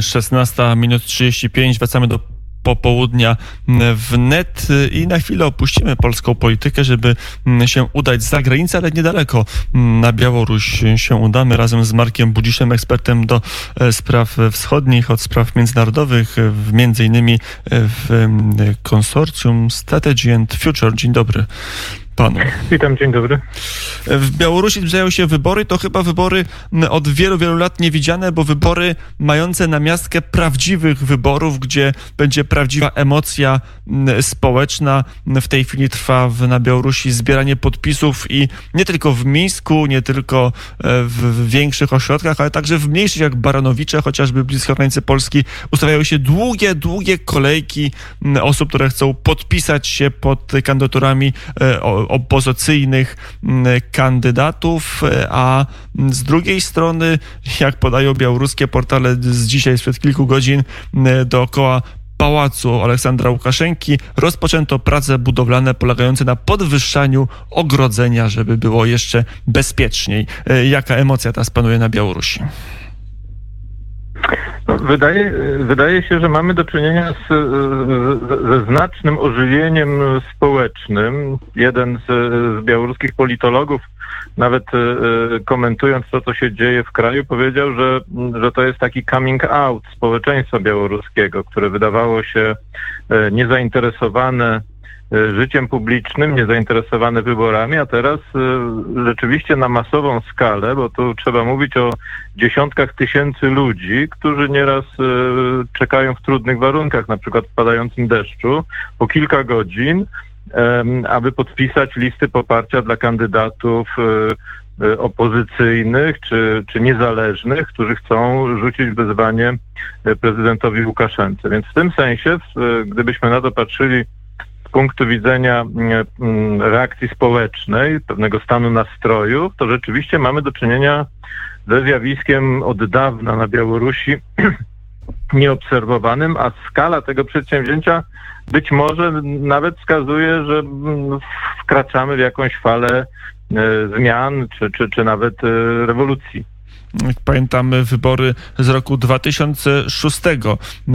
16 minut 35. Wracamy do popołudnia wnet i na chwilę opuścimy polską politykę, żeby się udać za granicę, ale niedaleko na Białoruś się udamy razem z Markiem Budziszem, ekspertem do e, spraw wschodnich, od spraw międzynarodowych, między innymi w konsorcjum Strategy and Future. Dzień dobry panu. Witam, dzień dobry. W Białorusi zbliżają się wybory, to chyba wybory od wielu, wielu lat niewidziane, bo wybory mające na miastkę prawdziwych wyborów, gdzie będzie prawdziwa emocja społeczna. W tej chwili trwa na Białorusi zbieranie podpisów i nie tylko w Mińsku, nie tylko e, w większych ośrodkach, ale także w mniejszych jak Baranowicze, chociażby blisko granicy Polski, ustawiają się długie, długie kolejki osób, które chcą podpisać się pod kandydaturami e, opozycyjnych mm, kandydatów, a z drugiej strony, jak podają białoruskie portale z dzisiaj, sprzed kilku godzin, mm, dookoła pałacu Aleksandra Łukaszenki rozpoczęto prace budowlane polegające na podwyższaniu ogrodzenia, żeby było jeszcze bezpieczniej. E, jaka emocja teraz panuje na Białorusi? Wydaje, wydaje się, że mamy do czynienia z, ze znacznym ożywieniem społecznym. Jeden z, z białoruskich politologów, nawet e, komentując to, co się dzieje w kraju, powiedział, że, że to jest taki coming out społeczeństwa białoruskiego, które wydawało się e, niezainteresowane życiem publicznym, niezainteresowane wyborami, a teraz e, rzeczywiście na masową skalę, bo tu trzeba mówić o dziesiątkach tysięcy ludzi, którzy nieraz e, czekają w trudnych warunkach, na przykład w padającym deszczu, po kilka godzin, aby podpisać listy poparcia dla kandydatów opozycyjnych czy, czy niezależnych, którzy chcą rzucić wyzwanie prezydentowi Łukaszence. Więc w tym sensie, gdybyśmy na to patrzyli punktu widzenia mm, mm, reakcji społecznej, pewnego stanu nastrojów, to rzeczywiście mamy do czynienia ze zjawiskiem od dawna na Białorusi nieobserwowanym, a skala tego przedsięwzięcia być może nawet wskazuje, że mm, wkraczamy w jakąś falę e, zmian czy, czy, czy nawet e, rewolucji jak pamiętamy, wybory z roku 2006.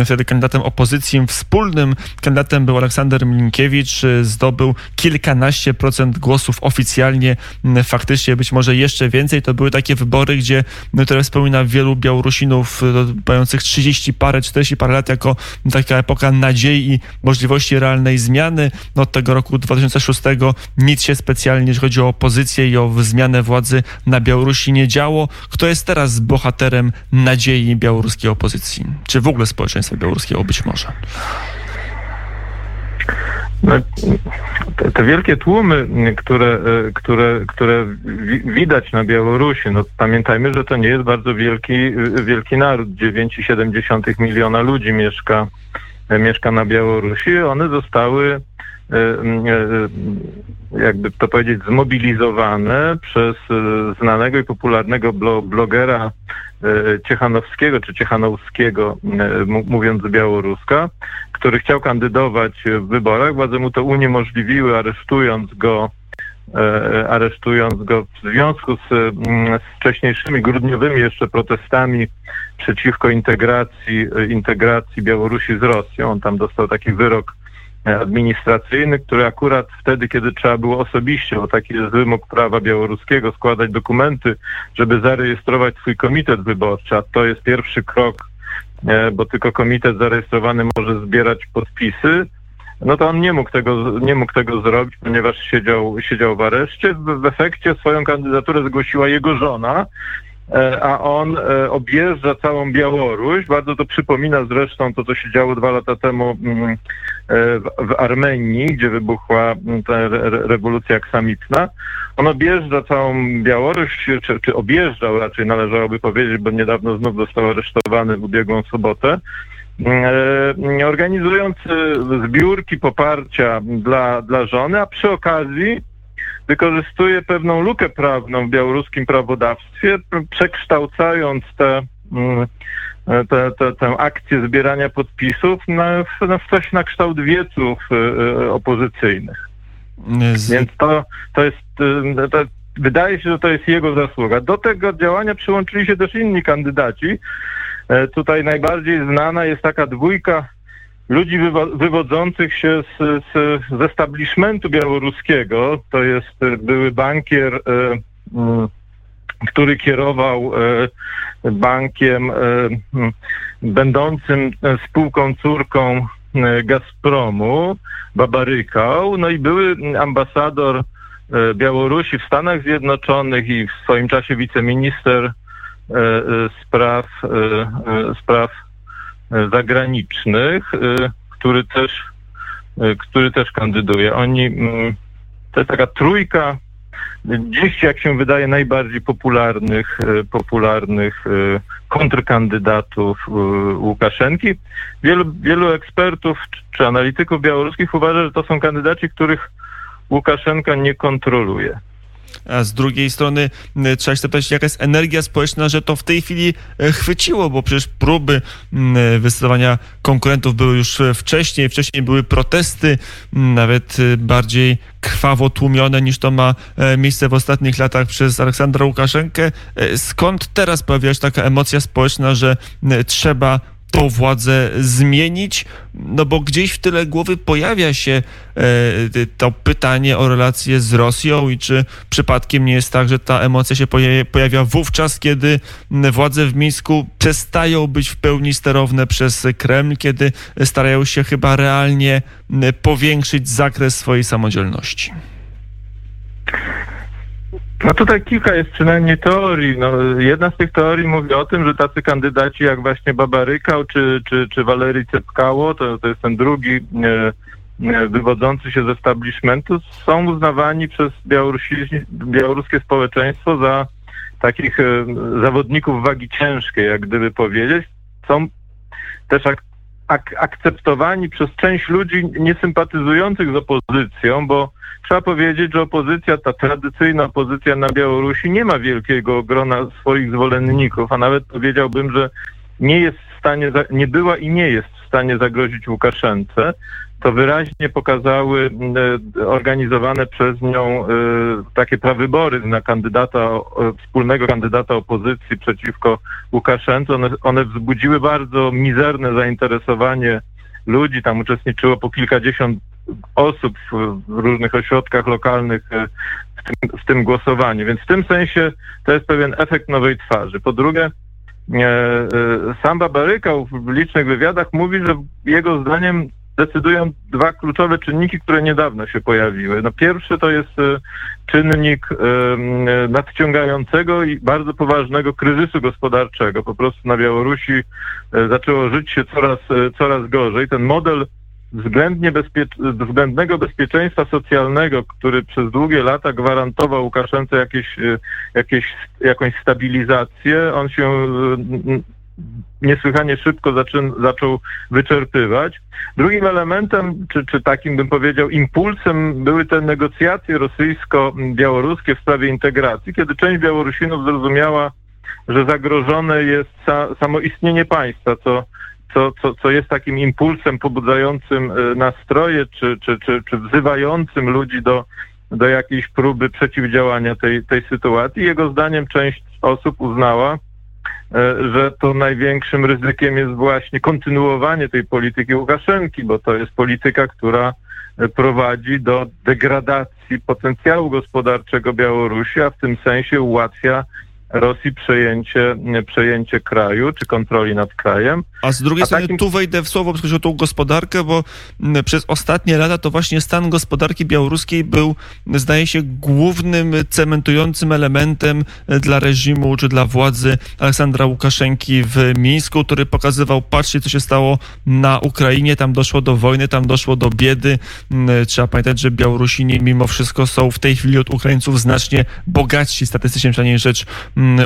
Wtedy kandydatem opozycji wspólnym kandydatem był Aleksander Milinkiewicz. Zdobył kilkanaście procent głosów oficjalnie, faktycznie być może jeszcze więcej. To były takie wybory, gdzie, które wspomina wielu Białorusinów mających 30 parę, 40 parę lat jako taka epoka nadziei i możliwości realnej zmiany. No, od tego roku 2006 nic się specjalnie, jeśli chodzi o opozycję i o zmianę władzy na Białorusi nie działo. Kto jest teraz bohaterem nadziei białoruskiej opozycji? Czy w ogóle społeczeństwa białoruskiego być może? No, te, te, wielkie tłumy, które, e, które, które widać na Białorusi, no pamiętajmy, że to nie jest bardzo wielki, wielki naród. 9,7 miliona ludzi mieszka, mieszka na Białorusi. One zostały E, e, jakby to powiedzieć, zmobilizowane przez e, znanego i popularnego blogera Ciechanowskiego czy Ciechanowskiego, mówiąc białoruska, który chciał kandydować w wyborach. Władze mu to uniemożliwiły, aresztując go aresztując go w związku z, z wcześniejszymi grudniowymi jeszcze protestami przeciwko integracji, integracji Białorusi z Rosją. On tam dostał taki wyrok administracyjny, który akurat wtedy, kiedy trzeba było osobiście, bo taki jest wymóg prawa białoruskiego, składać dokumenty, żeby zarejestrować swój komitet wyborczy, a to jest pierwszy krok, e, bo tylko komitet zarejestrowany może zbierać podpisy, no to on nie mógł tego, nie mógł tego zrobić, ponieważ siedział, siedział w areszcie. W efekcie swoją kandydaturę zgłosiła jego żona, a on e, objeżdża całą Białoruś. Bardzo to przypomina zresztą to, co się działo dwa lata temu mm, e, w Armenii, gdzie wybuchła mm, ta rewolucja aksamitna. On objeżdża całą Białoruś, czy, czy objeżdżał raczej należałoby powiedzieć, bo niedawno znów został aresztowany w ubiegłą sobotę mm, organizując zbiórki poparcia dla, dla żony, a przy okazji wykorzystuje pewną lukę prawną w białoruskim prawodawstwie, przekształcając te, mm, te, te, tę akcję zbierania podpisów na, na coś na kształt wieców y, y, opozycyjnych. Z... Więc to, to jest, y, to, wydaje się, że to jest jego zasługa. Do tego działania przyłączyli się też inni kandydaci, Tutaj najbardziej znana jest taka dwójka ludzi wywodzących się z, z, z establishmentu białoruskiego. To jest były bankier, który kierował bankiem będącym spółką córką Gazpromu, Babarykał, no i były ambasador E, Białorusi w Stanach Zjednoczonych i w swoim czasie wiceminister e, e, spraw, spraw zagranicznych, który też, który też kandyduje. Oni, mm, to jest taka trójka dziś, jak się wydaje, najbardziej popularnych, popularnych kontrkandydatów Łukaszenki. Wielu, wielu ekspertów czy analityków białoruskich uważa, że to są kandydaci, których Łukaszenka nie kontroluje. A z drugiej strony trzeba się zapytać, jaka jest energia społeczna, że to w tej chwili e, chwyciło, bo przecież próby wystosowania konkurentów były już wcześniej, wcześniej były protesty, nawet e, bardziej krwawo tłumione niż to ma e, miejsce w ostatnich latach przez Aleksandra Łukaszenkę. Skąd teraz pojawia się taka emocja społeczna, że trzeba tą władzę zmienić, no bo gdzieś w tyle głowy pojawia się e, to pytanie o relacje z Rosją i czy przypadkiem nie jest tak, że ta emocja się pojawia wówczas, kiedy władze w Mińsku przestają być w pełni sterowne przez Kreml, kiedy starają się chyba realnie powiększyć zakres swojej samodzielności. No tutaj kilka jest przynajmniej teorii. No, jedna z tych teorii mówi o tym, że tacy kandydaci jak właśnie Babarykał czy, czy, czy Walery Cepkało, to, to jest ten drugi e, e, wywodzący się ze establishmentu, są uznawani przez białoruskie społeczeństwo za takich e, zawodników wagi ciężkiej, jak gdyby powiedzieć. Są też ak ak akceptowani przez część ludzi niesympatyzujących z opozycją, bo trzeba powiedzieć, że opozycja, ta tradycyjna opozycja na Białorusi nie ma wielkiego grona swoich zwolenników, a nawet powiedziałbym, że nie jest w stanie, nie była i nie jest w stanie zagrozić Łukaszence. To wyraźnie pokazały e, organizowane przez nią e, takie prawybory na kandydata, e, wspólnego kandydata opozycji przeciwko Łukaszence. One, one wzbudziły bardzo mizerne zainteresowanie ludzi. Tam uczestniczyło po kilkadziesiąt osób w, różnych ośrodkach lokalnych w tym, w tym głosowaniu. Więc w tym sensie to jest pewien efekt nowej twarzy. Po drugie, sam Babarykał w licznych wywiadach mówi, że jego zdaniem decydują dwa kluczowe czynniki, które niedawno się pojawiły. No pierwszy to jest czynnik nadciągającego i bardzo poważnego kryzysu gospodarczego. Po prostu na Białorusi zaczęło żyć się coraz, coraz gorzej. Ten model względnie bezpiecz- względnego bezpieczeństwa socjalnego, który przez długie lata gwarantował Łukaszence jakieś, e, jakieś, jakąś stabilizację, on się e, niesłychanie szybko zaczyn, zaczął wyczerpywać. Drugim elementem, czy, czy takim bym powiedział impulsem, były te negocjacje rosyjsko-białoruskie w sprawie integracji, kiedy część Białorusinów zrozumiała, że zagrożone jest sa, samo istnienie państwa, co co, co, co jest takim impulsem pobudzającym e, nastroje, czy, czy, czy, czy wzywającym ludzi do, do jakiejś próby przeciwdziałania tej, tej sytuacji. Jego zdaniem część osób uznała, że to największym ryzykiem jest właśnie kontynuowanie tej polityki Łukaszenki, bo to jest polityka, która e, prowadzi do degradacji potencjału gospodarczego Białorusi, a w tym sensie ułatwia Rosji przejęcie, przejęcie kraju, czy kontroli nad krajem. A z drugiej A strony takim... tu wejdę w słowo, o tą gospodarkę, bo przez ostatnie lata to właśnie stan gospodarki białoruskiej był, zdaje się, głównym cementującym elementem dla reżimu, czy dla władzy Aleksandra Łukaszenki w Mińsku, który pokazywał, patrzcie, co się stało na Ukrainie, tam doszło do wojny, tam doszło do biedy. Trzeba pamiętać, że Białorusini mimo wszystko są w tej chwili od Ukraińców znacznie bogatsi, statystycznie przynajmniej rzecz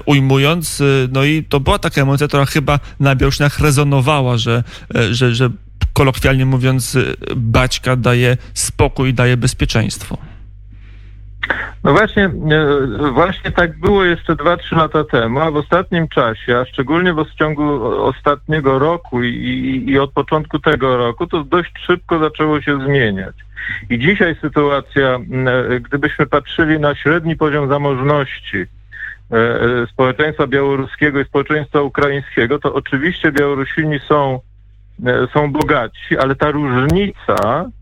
ujmując. Y, no i to była taka emocja, która chyba na Białorusinach rezonowała, że, e, że, że kolokwialnie mówiąc, y, baćka daje spokój, daje bezpieczeństwo. No właśnie, e, właśnie tak było jeszcze 2-3 lata temu, a w ostatnim czasie, a szczególnie w ciągu ostatniego roku i, i, i, od początku tego roku, to dość szybko zaczęło się zmieniać. I dzisiaj sytuacja, e, gdybyśmy patrzyli na średni poziom zamożności społeczeństwa białoruskiego i społeczeństwa ukraińskiego, to oczywiście Białorusini są, są bogaci, ale ta różnica E,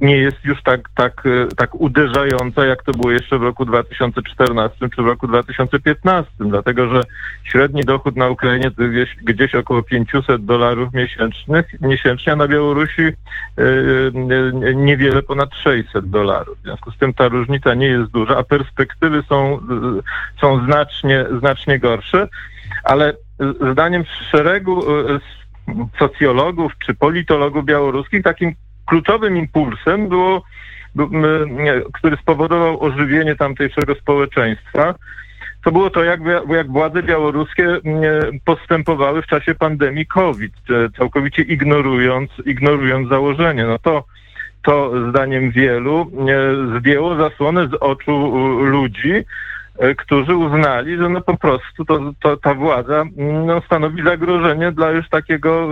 nie jest już tak, tak, e, tak uderzająca, jak to było jeszcze w roku 2014 czy w roku 2015, dlatego że średni dochód na Ukrainie to gdzieś, gdzieś około 500 dolarów miesięcznych, miesięcznie, a na Białorusi e, niewiele ponad 600 dolarów. W związku z tym ta różnica nie jest duża, a perspektywy są, są znacznie, znacznie gorsze, ale zdaniem szeregu socjologów czy politologów białoruskich takim kluczowym impulsem było, który spowodował ożywienie tamtejszego społeczeństwa, to było to, jak, jak władze białoruskie postępowały w czasie pandemii COVID, całkowicie ignorując, ignorując założenie. No to, to zdaniem wielu zdjęło zasłonę z oczu ludzi, E, którzy uznali, że no po prostu to, to, ta władza no, stanowi zagrożenie dla już takiego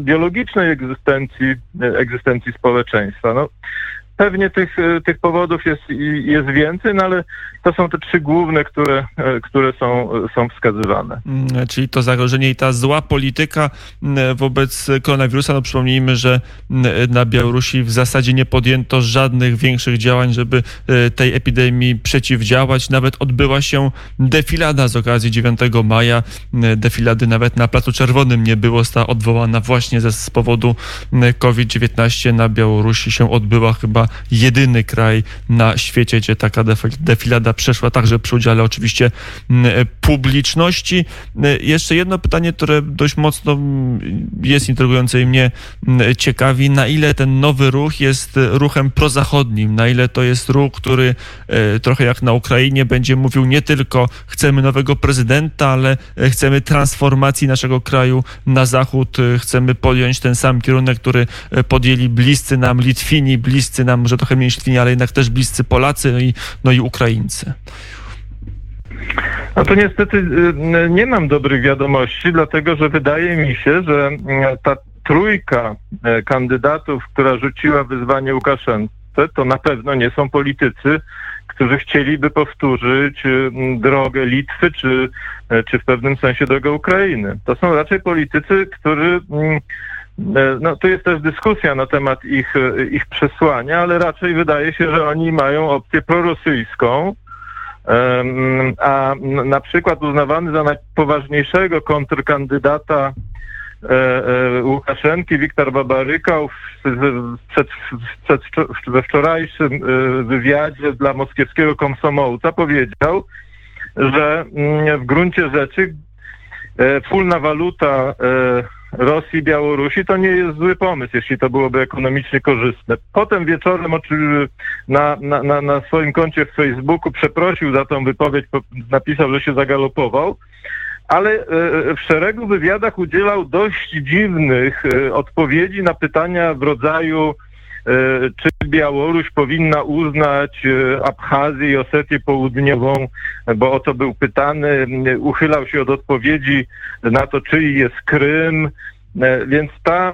biologicznej egzystencji, egzystencji społeczeństwa. No, Pewnie tych, e, tych powodów jest, jest więcej, no ale to są te trzy główne, które, e, które są, są wskazywane. Mm, czyli to zagrożenie i ta zła polityka mm, wobec koronawirusa. No przypomnijmy, że mm, na Białorusi w zasadzie nie podjęto żadnych większych działań, żeby e, tej epidemii przeciwdziałać. Nawet odbyła się defilada z okazji 9 maja. Defilady nawet na Placu Czerwonym nie było, została odwołana właśnie ze, z powodu COVID-19. Na Białorusi się odbyła chyba jedyny kraj na świecie, gdzie taka defilada przeszła także przy udziale oczywiście publiczności. Jeszcze jedno pytanie, które dość mocno jest intrygujące i mnie ciekawi, na ile ten nowy ruch jest ruchem prozachodnim, na ile to jest ruch, który e, trochę jak na Ukrainie będzie mówił nie tylko chcemy nowego prezydenta, ale chcemy transformacji naszego kraju na zachód, chcemy podjąć ten sam kierunek, który podjęli bliscy nam Litwini, bliscy nam że trochę mniej ale jednak też bliscy Polacy i, no i Ukraińcy. No to niestety y, nie mam dobrych wiadomości, dlatego że wydaje mi się, że y, ta trójka y, kandydatów, która rzuciła wyzwanie Łukaszence, to na pewno nie są politycy, którzy chcieliby powtórzyć drogę Litwy, czy, czy w pewnym sensie drogę Ukrainy. To są raczej politycy, którzy E, no, tu jest też dyskusja na temat ich, e, ich przesłania, ale raczej wydaje się, że oni mają opcję prorosyjską, a na przykład uznawany za najpoważniejszego kontrkandydata e, Łukaszenki, Wiktor Babaryka przed, przed, we wczorajszym wywiadzie dla moskiewskiego komsomołca powiedział, że mm, w gruncie rzeczy wspólna waluta Rosji Białorusi, to nie jest zły pomysł, jeśli to byłoby ekonomicznie korzystne. Potem wieczorem na, na, na, na swoim koncie w Facebooku przeprosił za tą wypowiedź, napisał, że się zagalopował, ale e, w szeregu wywiadach udzielał dość dziwnych e, odpowiedzi na pytania w rodzaju E, czy Białoruś powinna uznać e, Abchazję i Osetię Południową, bo o to był pytany, uchylał się od odpowiedzi na to, czyj jest Krym, e, więc ta,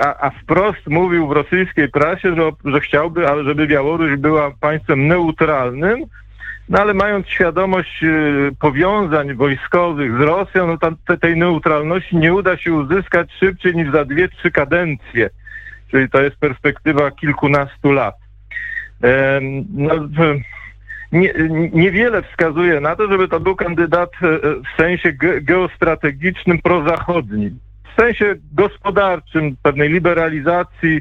a, a, wprost mówił w rosyjskiej prasie, że, że chciałby, żeby Białoruś była państwem neutralnym, no ale mając świadomość powiązań wojskowych z Rosją, no tam te, tej neutralności nie uda się uzyskać szybciej niż za dwie, trzy kadencje czyli to jest perspektywa kilkunastu lat. No, nie, niewiele wskazuje na to, żeby to był kandydat e, w sensie geostrategicznym prozachodnim. W sensie gospodarczym, pewnej liberalizacji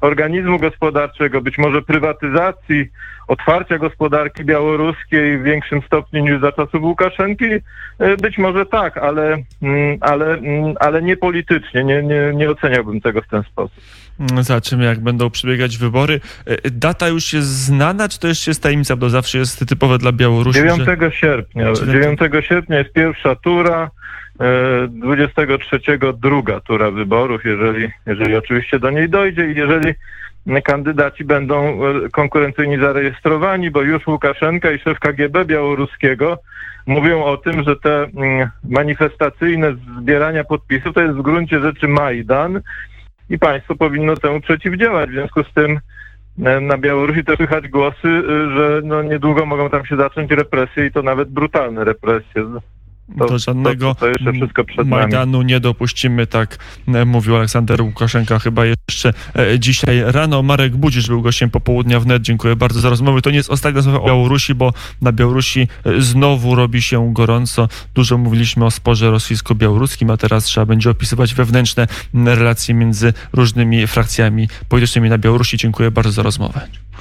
organizmu gospodarczego, być może prywatyzacji, otwarcia gospodarki białoruskiej w większym stopniu niż za czasów Łukaszenki? E, być może tak, ale, mm, ale, mm, ale nie politycznie. Nie, nie, nie oceniałbym tego w ten sposób. Mm, zobaczymy, jak będą przebiegać wybory. E, data już jest znana, czy to jeszcze jest tajemnica, bo zawsze jest typowe dla Białorusi? 9 że... sierpnia. 9 sierpnia jest pierwsza tura. 23 e, druga tura wyborów, jeżeli, jeżeli oczywiście do niej dojdzie i jeżeli kandydaci będą e, konkurencyjni zarejestrowani, bo już Łukaszenka i szef KGB białoruskiego mówią o tym, że te mm, manifestacyjne zbierania podpisów to jest w gruncie rzeczy Majdan i państwo powinno temu przeciwdziałać. W związku z tym na Białorusi też słychać głosy, że no niedługo mogą tam się zacząć represje i to nawet brutalne represje. To, do żadnego to, to Majdanu nie dopuścimy, tak e, mówił Aleksander Łukaszenka chyba jeszcze e, dzisiaj rano. Marek Budzisz był gościem popołudnia wnet. Dziękuję bardzo za rozmowę. To nie jest ostatnia rozmowa o Białorusi, bo na Białorusi e, znowu robi się gorąco. Dużo mówiliśmy o sporze rosyjsko-białoruskim, a teraz trzeba będzie opisywać wewnętrzne relacje między różnymi frakcjami politycznymi na Białorusi. Dziękuję bardzo za rozmowę.